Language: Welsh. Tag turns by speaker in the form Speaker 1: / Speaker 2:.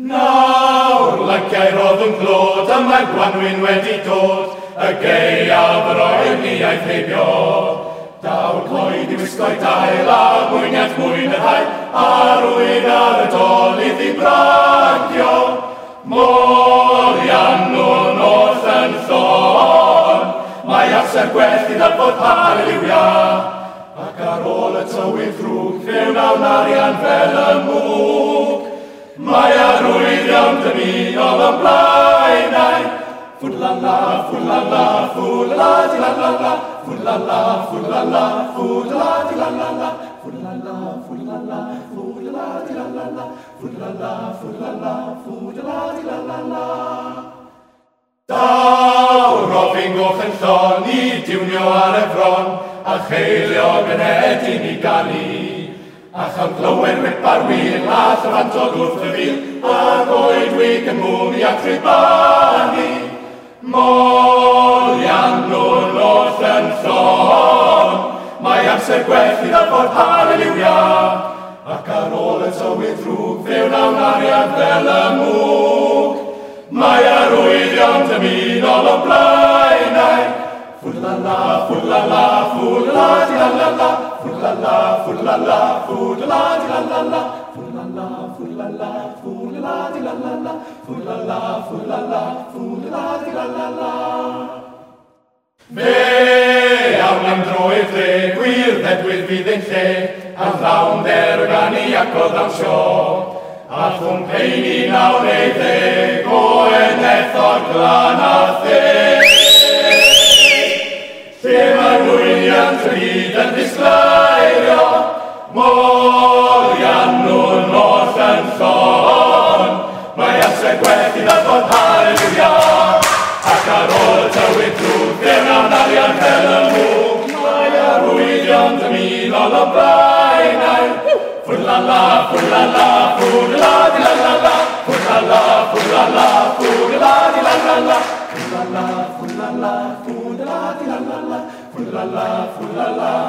Speaker 1: Nawr, lygaid roedd yn glod, y mae Gwanwyn wedi dod, y geiaf yr froen ni aeth heibio. Dawr cloed i wisgo'i dael, a mwyniad mwyn yr hael, a rwy'n ar y dol i ddi bragio. i nhw'n wrth yn llon, mae amser gwell i ddyfod haleluia. Ac ar ôl y tywydd drwg, fewn awn arian fel y mwg, mae arwyddion dy mi oedd o'n blaenau. Fwlala, fwlala, fwlala, di la la la, fwlala, fwlala, fwlala, di la la la, fwlala, fwlala, fwlala, di la la la, fwlala, fwlala, la la goch yn llon i diwnio ar y fron, a cheilio gynedin i ganu. A chael glywed rip ar wyl, a llyfantod wrth y fil, a roed wy yn i a Mol iawn nhw'n oes yn llon, mae amser gwell i ddafod haleluia. Ac ar ôl y tywydd rhwg Fyw nawn arian fel y mwg, mae arwyddion dymunol o blaen. Fulala, fulala, fulala, dilalala, la fulala, fulala, dilalala, la fulala, fulala, dilalala, fulala, fulala, fulala, dilalala. Me, I'm
Speaker 2: not sure if they will, that will be the same, and there, Rania, cause I'm sure, I'm from pain in Sri and Islaya, Moriano, north and south. My asset question of hallelujah. A carota with truth, there are Marian Helamu, Maya Ruidian, the mean all of blind. Fulala, fulala, fulala, la la la, fulala, fulala, fulala, la la la la la, ooh la la, ooh la la, la la, la la, la la.